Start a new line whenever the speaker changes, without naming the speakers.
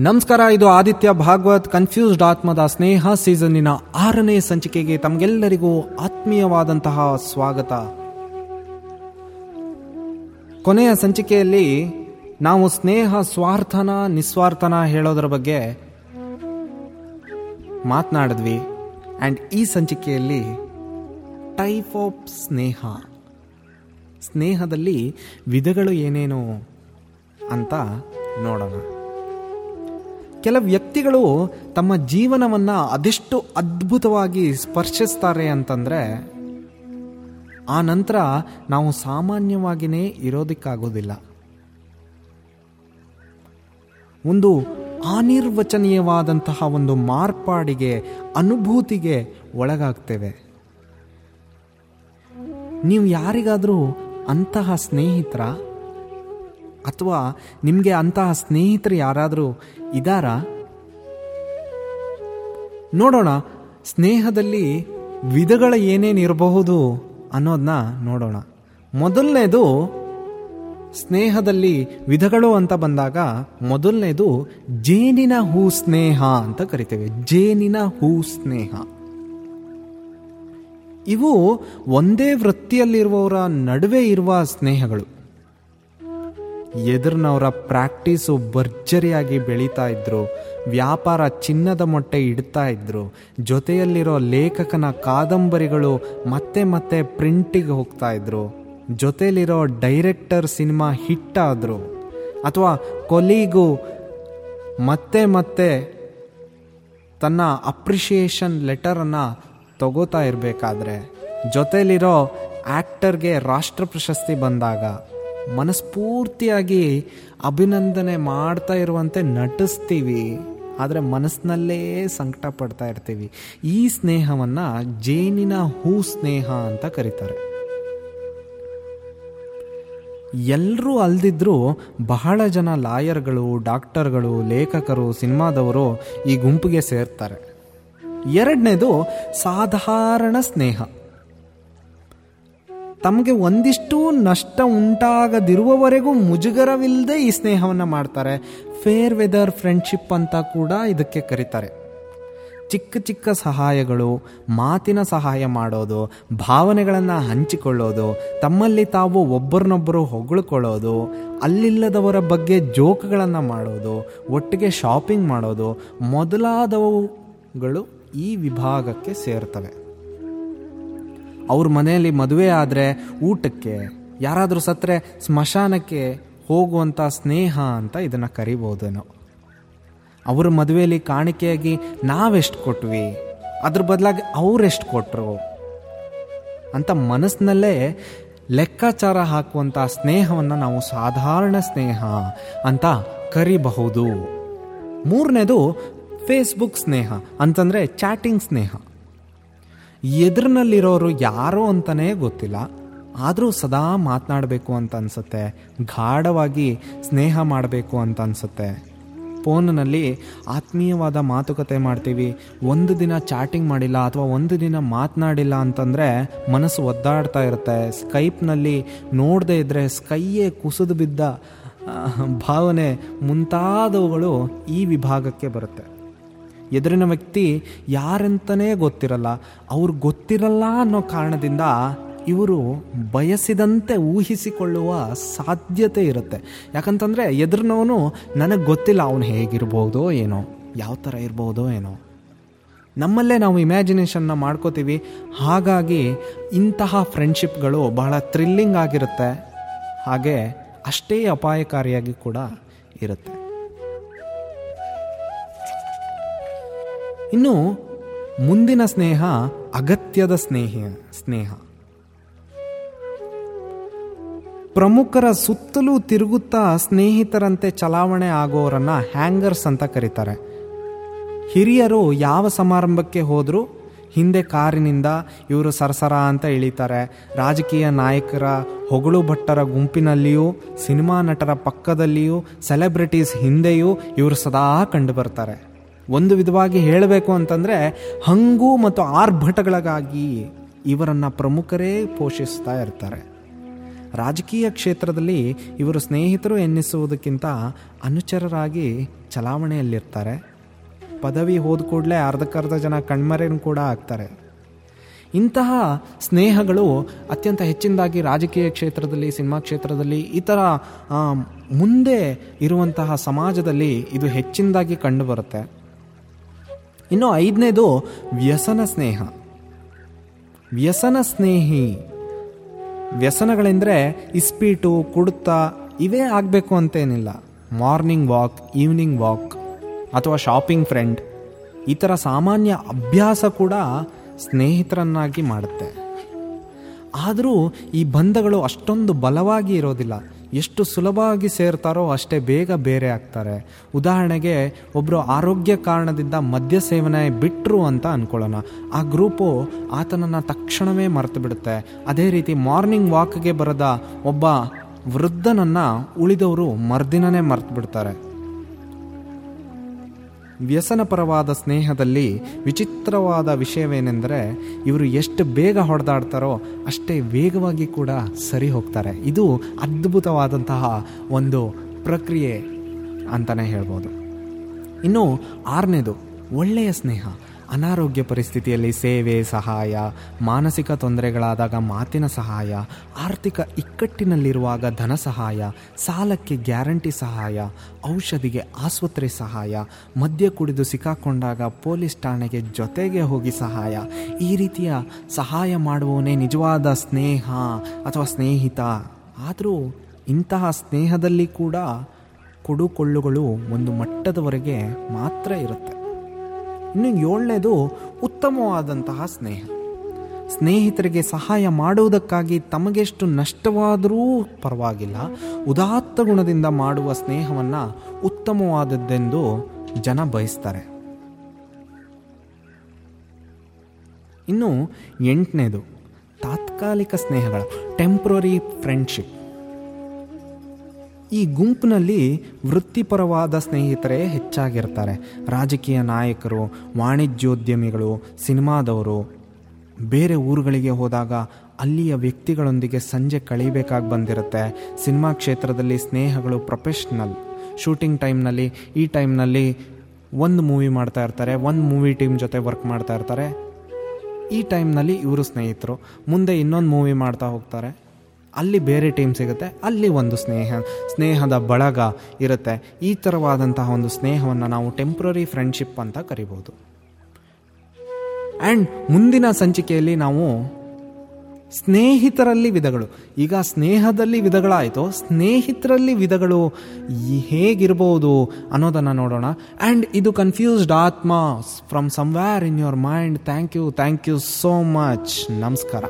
ನಮಸ್ಕಾರ, ಇದು ಆದಿತ್ಯ ಭಾಗವತ್ ಕನ್ಫ್ಯೂಸ್ಡ್ ಆತ್ಮದ ಸ್ನೇಹ ಸೀಸನ್ನಿನ ಆರನೇ ಸಂಚಿಕೆಗೆ ತಮಗೆಲ್ಲರಿಗೂ ಆತ್ಮೀಯವಾದಂತಹ ಸ್ವಾಗತ. ಕೊನೆಯ ಸಂಚಿಕೆಯಲ್ಲಿ ನಾವು ಸ್ನೇಹ ಸ್ವಾರ್ಥನ ನಿಸ್ವಾರ್ಥನ ಹೇಳೋದರ ಬಗ್ಗೆ ಮಾತನಾಡಿದ್ವಿ. ಆ್ಯಂಡ್ ಈ ಸಂಚಿಕೆಯಲ್ಲಿ ಟೈಪ್ ಆಫ್ ಸ್ನೇಹ. ಸ್ನೇಹದಲ್ಲಿ ವಿಧಗಳು ಏನೇನು ಅಂತ ನೋಡೋಣ. ಕೆಲ ವ್ಯಕ್ತಿಗಳು ತಮ್ಮ ಜೀವನವನ್ನು ಅದೆಷ್ಟು ಅದ್ಭುತವಾಗಿ ಸ್ಪರ್ಶಿಸ್ತಾರೆ ಅಂತಂದರೆ, ಆ ನಂತರ ನಾವು ಸಾಮಾನ್ಯವಾಗಿಯೇ ಇರೋದಕ್ಕಾಗೋದಿಲ್ಲ. ಒಂದು ಅನಿರ್ವಚನೀಯವಾದಂತಹ ಒಂದು ಮಾರ್ಪಾಡಿಗೆ, ಅನುಭೂತಿಗೆ ಒಳಗಾಗ್ತೇವೆ. ನೀವು ಯಾರಿಗಾದರೂ ಅಂತಹ ಸ್ನೇಹಿತರ ಅಥವಾ ನಿಮಗೆ ಅಂತಹ ಸ್ನೇಹಿತರು ಯಾರಾದರೂ ಇದ್ದಾರಾ ನೋಡೋಣ. ಸ್ನೇಹದಲ್ಲಿ ವಿಧಗಳ ಏನೇನಿರಬಹುದು ಅನ್ನೋದನ್ನ ನೋಡೋಣ. ಮೊದಲನೇದು, ಸ್ನೇಹದಲ್ಲಿ ವಿಧಗಳು ಅಂತ ಬಂದಾಗ ಮೊದಲನೇದು ಜೇನಿನ ಹೂ ಸ್ನೇಹ ಅಂತ ಕರಿತೇವೆ. ಜೇನಿನ ಹೂ ಸ್ನೇಹ. ಇವು ಒಂದೇ ವೃತ್ತಿಯಲ್ಲಿರುವವರ ನಡುವೆ ಇರುವ ಸ್ನೇಹಗಳು. ಎದುರಿನವರ ಪ್ರಾಕ್ಟೀಸು ಭರ್ಜರಿಯಾಗಿ ಬೆಳೀತಾ ಇದ್ರು. ವ್ಯಾಪಾರ ಚಿನ್ನದ ಮೊಟ್ಟೆ ಇಡ್ತಾ ಇದ್ರು. ಜೊತೆಯಲ್ಲಿರೋ ಲೇಖಕನ ಕಾದಂಬರಿಗಳು ಮತ್ತೆ ಮತ್ತೆ ಪ್ರಿಂಟಿಗೆ ಹೋಗ್ತಾ ಇದ್ರು. ಜೊತೆಯಲ್ಲಿರೋ ಡೈರೆಕ್ಟರ್ ಸಿನಿಮಾ ಹಿಟ್ ಆದರು. ಅಥವಾ ಕೊಲೀಗು ಮತ್ತೆ ಮತ್ತೆ ತನ್ನ ಅಪ್ರಿಷಿಯೇಷನ್ ಲೆಟರನ್ನು ತಗೋತಾ ಇರಬೇಕಾದ್ರೆ. ಜೊತೆಯಲ್ಲಿರೋ ಆ್ಯಕ್ಟರ್ಗೆ ರಾಷ್ಟ್ರ ಪ್ರಶಸ್ತಿ ಬಂದಾಗ. ಮನಸ್ಫೂರ್ತಿಯಾಗಿ ಅಭಿನಂದನೆ ಮಾಡ್ತಾ ಇರುವಂತೆ ನಟಿಸ್ತೀವಿ. ಆದರೆ ಮನಸ್ಸಿನಲ್ಲೇ ಸಂಕಟ ಪಡ್ತಾ ಇರ್ತೀವಿ. ಈ ಸ್ನೇಹವನ್ನು ಜೇನಿನ ಹೂ ಸ್ನೇಹ ಅಂತ ಕರೀತಾರೆ. ಎಲ್ಲರೂ ಅಲ್ದಿದ್ರೂ ಬಹಳ ಜನ ಲಾಯರ್ಗಳು, ಡಾಕ್ಟರ್ಗಳು, ಲೇಖಕರು, ಸಿನಿಮಾದವರು ಈ ಗುಂಪಿಗೆ ಸೇರ್ತಾರೆ. ಎರಡನೇದು ಸಾಧಾರಣ ಸ್ನೇಹ. ತಮಗೆ ಒಂದಿಷ್ಟು ನಷ್ಟ ಉಂಟಾಗದಿರುವವರೆಗೂ ಮುಜುಗರವಿಲ್ಲದೆ ಈ ಸ್ನೇಹವನ್ನು ಮಾಡ್ತಾರೆ. ಫೇರ್ ವೆದರ್ ಫ್ರೆಂಡ್ಶಿಪ್ ಅಂತ ಕೂಡ ಇದಕ್ಕೆ ಕರೀತಾರೆ. ಚಿಕ್ಕ ಚಿಕ್ಕ ಸಹಾಯಗಳು, ಮಾತಿನ ಸಹಾಯ ಮಾಡೋದು, ಭಾವನೆಗಳನ್ನು ಹಂಚಿಕೊಳ್ಳೋದು, ತಮ್ಮಲ್ಲಿ ತಾವು ಒಬ್ಬರನ್ನೊಬ್ಬರು ಹೊಗಳ್ಕೊಳ್ಳೋದು, ಅಲ್ಲಿಲ್ಲದವರ ಬಗ್ಗೆ ಜೋಕ್ಗಳನ್ನು ಮಾಡೋದು, ಒಟ್ಟಿಗೆ ಶಾಪಿಂಗ್ ಮಾಡೋದು ಮೊದಲಾದವುಗಳು ಈ ವಿಭಾಗಕ್ಕೆ ಸೇರ್ತವೆ. ಅವ್ರ ಮನೆಯಲ್ಲಿ ಮದುವೆ ಆದರೆ ಊಟಕ್ಕೆ, ಯಾರಾದರೂ ಸತ್ತರೆ ಸ್ಮಶಾನಕ್ಕೆ ಹೋಗುವಂಥ ಸ್ನೇಹ ಅಂತ ಇದನ್ನು ಕರಿಬೋದೇನೋ. ಅವ್ರ ಮದುವೆಯಲ್ಲಿ ಕಾಣಿಕೆಯಾಗಿ ನಾವೆಷ್ಟು ಕೊಟ್ವಿ? ಅದ್ರ ಬದಲಾಗಿ ಅವರೆಷ್ಟು ಕೊಟ್ಟರು ಅಂತ ಮನಸ್ಸಿನಲ್ಲೇ ಲೆಕ್ಕಾಚಾರ ಹಾಕುವಂಥ ಸ್ನೇಹವನ್ನು ನಾವು ಸಾಧಾರಣ ಸ್ನೇಹ ಅಂತ ಕರಿಬಹುದು. ಮೂರನೇದು ಫೇಸ್ಬುಕ್ ಸ್ನೇಹ, ಅಂತಂದರೆ ಚಾಟಿಂಗ್ ಸ್ನೇಹ. ಎದುರಿನಲ್ಲಿರೋರು ಯಾರೋ ಅಂತಲೇ ಗೊತ್ತಿಲ್ಲ. ಆದರೂ ಸದಾ ಮಾತನಾಡಬೇಕು ಅಂತ ಅನಿಸುತ್ತೆ. ಗಾಢವಾಗಿ ಸ್ನೇಹ ಮಾಡಬೇಕು ಅಂತ ಅನಿಸುತ್ತೆ. ಫೋನ್ನಲ್ಲಿ ಆತ್ಮೀಯವಾದ ಮಾತುಕತೆ ಮಾಡ್ತೀವಿ. ಒಂದು ದಿನ ಚಾಟಿಂಗ್ ಮಾಡಿಲ್ಲ ಅಥವಾ ಒಂದು ದಿನ ಮಾತನಾಡಿಲ್ಲ ಅಂತಂದರೆ ಮನಸ್ಸು ಒದ್ದಾಡ್ತಾ ಇರುತ್ತೆ. ಸ್ಕೈಪ್ನಲ್ಲಿ ನೋಡದೇ ಇದ್ದರೆ ಸ್ಕೈಯೇ ಕುಸಿದು ಬಿದ್ದ ಭಾವನೆ ಮುಂತಾದವುಗಳು ಈ ವಿಭಾಗಕ್ಕೆ ಬರುತ್ತೆ. ಎದುರಿನ ವ್ಯಕ್ತಿ ಯಾರಂತನೇ ಗೊತ್ತಿರಲ್ಲ, ಅವ್ರು ಗೊತ್ತಿರಲ್ಲ ಅನ್ನೋ ಕಾರಣದಿಂದ ಇವರು ಬಯಸಿದಂತೆ ಊಹಿಸಿಕೊಳ್ಳುವ ಸಾಧ್ಯತೆ ಇರುತ್ತೆ. ಯಾಕಂತಂದರೆ ಎದುರಿನವನು ನನಗೆ ಗೊತ್ತಿಲ್ಲ ಅವನು ಹೇಗಿರ್ಬೋದೋ ಏನೋ, ಯಾವ ಥರ ಇರ್ಬೋದೋ ಏನೋ. ನಮ್ಮಲ್ಲೇ ನಾವು ಇಮ್ಯಾಜಿನೇಷನ್ನ ಮಾಡ್ಕೋತೀವಿ. ಹಾಗಾಗಿ ಇಂತಹ ಫ್ರೆಂಡ್ಶಿಪ್ಗಳು ಬಹಳ ಥ್ರಿಲ್ಲಿಂಗ್ ಆಗಿರುತ್ತೆ. ಹಾಗೆ ಅಷ್ಟೇ ಅಪಾಯಕಾರಿಯಾಗಿ ಕೂಡ ಇರುತ್ತೆ. ಇನ್ನು ಮುಂದಿನ ಸ್ನೇಹ ಅಗತ್ಯದ ಸ್ನೇಹ ಸ್ನೇಹ. ಪ್ರಮುಖರ ಸುತ್ತಲೂ ತಿರುಗುತ್ತಾ ಸ್ನೇಹಿತರಂತೆ ಚಲಾವಣೆ ಆಗೋರನ್ನ ಹ್ಯಾಂಗರ್ಸ್ ಅಂತ ಕರೀತಾರೆ. ಹಿರಿಯರು ಯಾವ ಸಮಾರಂಭಕ್ಕೆ ಹೋದರೂ ಹಿಂದೆ ಕಾರಿನಿಂದ ಇವರು ಸರಸರ ಅಂತ ಇಳಿತಾರೆ. ರಾಜಕೀಯ ನಾಯಕರ ಹೊಗಳು ಭಟ್ಟರ ಗುಂಪಿನಲ್ಲಿಯೂ, ಸಿನಿಮಾ ನಟರ ಪಕ್ಕದಲ್ಲಿಯೂ, ಸೆಲೆಬ್ರಿಟೀಸ್ ಹಿಂದೆಯೂ ಇವರು ಸದಾ ಕಂಡು ಬರ್ತಾರೆ. ಒಂದು ವಿಧವಾಗಿ ಹೇಳಬೇಕು ಅಂತಂದರೆ ಹಂಗು ಮತ್ತು ಆರ್ಭಟಗಳಿಗಾಗಿ ಇವರನ್ನು ಪ್ರಮುಖರೇ ಪೋಷಿಸ್ತಾ ಇರ್ತಾರೆ. ರಾಜಕೀಯ ಕ್ಷೇತ್ರದಲ್ಲಿ ಇವರು ಸ್ನೇಹಿತರು ಎನ್ನಿಸುವುದಕ್ಕಿಂತ ಅನುಚರರಾಗಿ ಚಲಾವಣೆಯಲ್ಲಿರ್ತಾರೆ. ಪದವಿ ಹೋದ ಕೂಡಲೇ ಅರ್ಧಕ್ಕರ್ಧ ಜನ ಕಣ್ಮರೆನೂ ಕೂಡ ಆಗ್ತಾರೆ. ಇಂತಹ ಸ್ನೇಹಗಳು ಅತ್ಯಂತ ಹೆಚ್ಚಿನದಾಗಿ ರಾಜಕೀಯ ಕ್ಷೇತ್ರದಲ್ಲಿ, ಸಿನಿಮಾ ಕ್ಷೇತ್ರದಲ್ಲಿ ಈ ಥರ ಮುಂದೆ ಇರುವಂತಹ ಸಮಾಜದಲ್ಲಿ ಇದು ಹೆಚ್ಚಿನದಾಗಿ ಕಂಡುಬರುತ್ತೆ. ಇನ್ನು ಐದನೇದು ವ್ಯಸನ ಸ್ನೇಹ. ವ್ಯಸನ ಸ್ನೇಹಿ. ವ್ಯಸನಗಳೆಂದರೆ ಇಸ್ಪೀಟು, ಕುಡ್ತ, ಇವೇ ಆಗಬೇಕು ಅಂತೇನಿಲ್ಲ. ಮಾರ್ನಿಂಗ್ ವಾಕ್, ಈವ್ನಿಂಗ್ ವಾಕ್ ಅಥವಾ ಶಾಪಿಂಗ್ ಫ್ರೆಂಡ್. ಈ ಥರ ಸಾಮಾನ್ಯ ಅಭ್ಯಾಸ ಕೂಡ ಸ್ನೇಹಿತರನ್ನಾಗಿ ಮಾಡುತ್ತೆ. ಆದರೂ ಈ ಬಂಧಗಳು ಅಷ್ಟೊಂದು ಬಲವಾಗಿ ಇರೋದಿಲ್ಲ. ಎಷ್ಟು ಸುಲಭವಾಗಿ ಸೇರ್ತಾರೋ ಅಷ್ಟೇ ಬೇಗ ಬೇರೆ ಆಗ್ತಾರೆ. ಉದಾಹರಣೆಗೆ ಒಬ್ಬರು ಆರೋಗ್ಯ ಕಾರಣದಿಂದ ಮದ್ಯ ಸೇವನೆ ಬಿಟ್ಟರು ಅಂತ ಅನ್ಕೊಳ್ಳೋಣ. ಆ ಗ್ರೂಪು ಆತನನ್ನು ತಕ್ಷಣವೇ ಮರೆತು ಬಿಡುತ್ತೆ ಅದೇ ರೀತಿ ಮಾರ್ನಿಂಗ್ ವಾಕ್ಗೆ ಬರದ ಒಬ್ಬ ವೃದ್ಧನನ್ನು ಉಳಿದವರು ಮರ್ದಿನೇ ಮರೆತು ಬಿಡ್ತಾರೆ ವ್ಯಸನಪರವಾದ ಸ್ನೇಹದಲ್ಲಿ ವಿಚಿತ್ರವಾದ ವಿಷಯವೇನೆಂದರೆ ಇವರು ಎಷ್ಟು ಬೇಗ ಹೊಡೆದಾಡ್ತಾರೋ ಅಷ್ಟೇ ವೇಗವಾಗಿ ಕೂಡ ಸರಿ ಹೋಗ್ತಾರೆ. ಇದು ಅದ್ಭುತವಾದಂತಹ ಒಂದು ಪ್ರಕ್ರಿಯೆ ಅಂತಲೇ ಹೇಳ್ಬೋದು. ಇನ್ನು ಆರನೇದು, ಒಳ್ಳೆಯ ಸ್ನೇಹ. ಅನಾರೋಗ್ಯ ಪರಿಸ್ಥಿತಿಯಲ್ಲಿ ಸೇವೆ, ಸಹಾಯ, ಮಾನಸಿಕ ತೊಂದರೆಗಳಾದಾಗ ಮಾತಿನ ಸಹಾಯ, ಆರ್ಥಿಕ ಇಕ್ಕಟ್ಟಿನಲ್ಲಿರುವಾಗ ಧನ ಸಹಾಯ, ಸಾಲಕ್ಕೆ ಗ್ಯಾರಂಟಿ ಸಹಾಯ, ಔಷಧಿಗೆ ಆಸ್ಪತ್ರೆ ಸಹಾಯ, ಮದ್ಯ ಕುಡಿದು ಸಿಕ್ಕಾಕೊಂಡಾಗ ಪೊಲೀಸ್ ಠಾಣೆಗೆ ಜೊತೆಗೆ ಹೋಗಿ ಸಹಾಯ. ಈ ರೀತಿಯ ಸಹಾಯ ಮಾಡುವವನೇ ನಿಜವಾದ ಸ್ನೇಹ ಅಥವಾ ಸ್ನೇಹಿತ. ಆದರೂ ಇಂತಹ ಸ್ನೇಹದಲ್ಲಿ ಕೂಡ ಕೊಡುಕೊಳ್ಳುಗಳು ಒಂದು ಮಟ್ಟದವರೆಗೆ ಮಾತ್ರ ಇರುತ್ತೆ. ಇನ್ನು ಏಳನೇದು ಉತ್ತಮವಾದಂತಹ ಸ್ನೇಹ. ಸ್ನೇಹಿತರಿಗೆ ಸಹಾಯ ಮಾಡುವುದಕ್ಕಾಗಿ ತಮಗೆಷ್ಟು ನಷ್ಟವಾದರೂ ಪರವಾಗಿಲ್ಲ. ಉದಾತ್ತ ಗುಣದಿಂದ ಮಾಡುವ ಸ್ನೇಹವನ್ನು ಉತ್ತಮವಾದದ್ದೆಂದು ಜನ ಬಯಸ್ತಾರೆ. ಇನ್ನು ಎಂಟನೇದು, ತಾತ್ಕಾಲಿಕ ಸ್ನೇಹಗಳು ಟೆಂಪ್ರರಿ ಫ್ರೆಂಡ್ಶಿಪ್ ಈ ಗುಂಪಿನಲ್ಲಿ ವೃತ್ತಿಪರವಾದ ಸ್ನೇಹಿತರೇ ಹೆಚ್ಚಾಗಿರ್ತಾರೆ. ರಾಜಕೀಯ ನಾಯಕರು, ವಾಣಿಜ್ಯೋದ್ಯಮಿಗಳು, ಸಿನಿಮಾದವರು. ಬೇರೆ ಊರುಗಳಿಗೆ ಹೋದಾಗ ಅಲ್ಲಿಯ ವ್ಯಕ್ತಿಗಳೊಂದಿಗೆ ಸಂಜೆ ಕಳೀಬೇಕಾಗಿ ಬಂದಿರುತ್ತೆ. ಸಿನಿಮಾ ಕ್ಷೇತ್ರದಲ್ಲಿ ಸ್ನೇಹಗಳು ಪ್ರೊಫೆಷ್ನಲ್. ಶೂಟಿಂಗ್ ಟೈಮ್ನಲ್ಲಿ, ಈ ಟೈಮ್ನಲ್ಲಿ ಒಂದು ಮೂವಿ ಮಾಡ್ತಾ ಇರ್ತಾರೆ, ಒಂದು ಮೂವಿ ಟೀಮ್ ಜೊತೆ ವರ್ಕ್ ಮಾಡ್ತಾ ಇರ್ತಾರೆ. ಈ ಟೈಮ್ನಲ್ಲಿ ಇವರು ಸ್ನೇಹಿತರು. ಮುಂದೆ ಇನ್ನೊಂದು ಮೂವಿ ಮಾಡ್ತಾ ಹೋಗ್ತಾರೆ. ಅಲ್ಲಿ ಬೇರೆ ಟೀಮ್ ಸಿಗುತ್ತೆ, ಅಲ್ಲಿ ಒಂದು ಸ್ನೇಹ, ಸ್ನೇಹದ ಬಳಗ ಇರುತ್ತೆ. ಈ ಥರವಾದಂತಹ ಒಂದು ಸ್ನೇಹವನ್ನು ನಾವು ಟೆಂಪ್ರರಿ ಫ್ರೆಂಡ್ಶಿಪ್ ಅಂತ ಕರಿಬೋದು. ಆ್ಯಂಡ್ ಮುಂದಿನ ಸಂಚಿಕೆಯಲ್ಲಿ ನಾವು ಸ್ನೇಹಿತರಲ್ಲಿ ವಿಧಗಳು. ಈಗ ಸ್ನೇಹದಲ್ಲಿ ವಿಧಗಳಾಯಿತು, ಸ್ನೇಹಿತರಲ್ಲಿ ವಿಧಗಳು ಹೇಗಿರ್ಬೋದು ಅನ್ನೋದನ್ನು ನೋಡೋಣ. ಆ್ಯಂಡ್ ಇದು ಕನ್ಫ್ಯೂಸ್ಡ್ ಆತ್ಮ from somewhere in your mind thank you thank you so much ನಮಸ್ಕಾರ.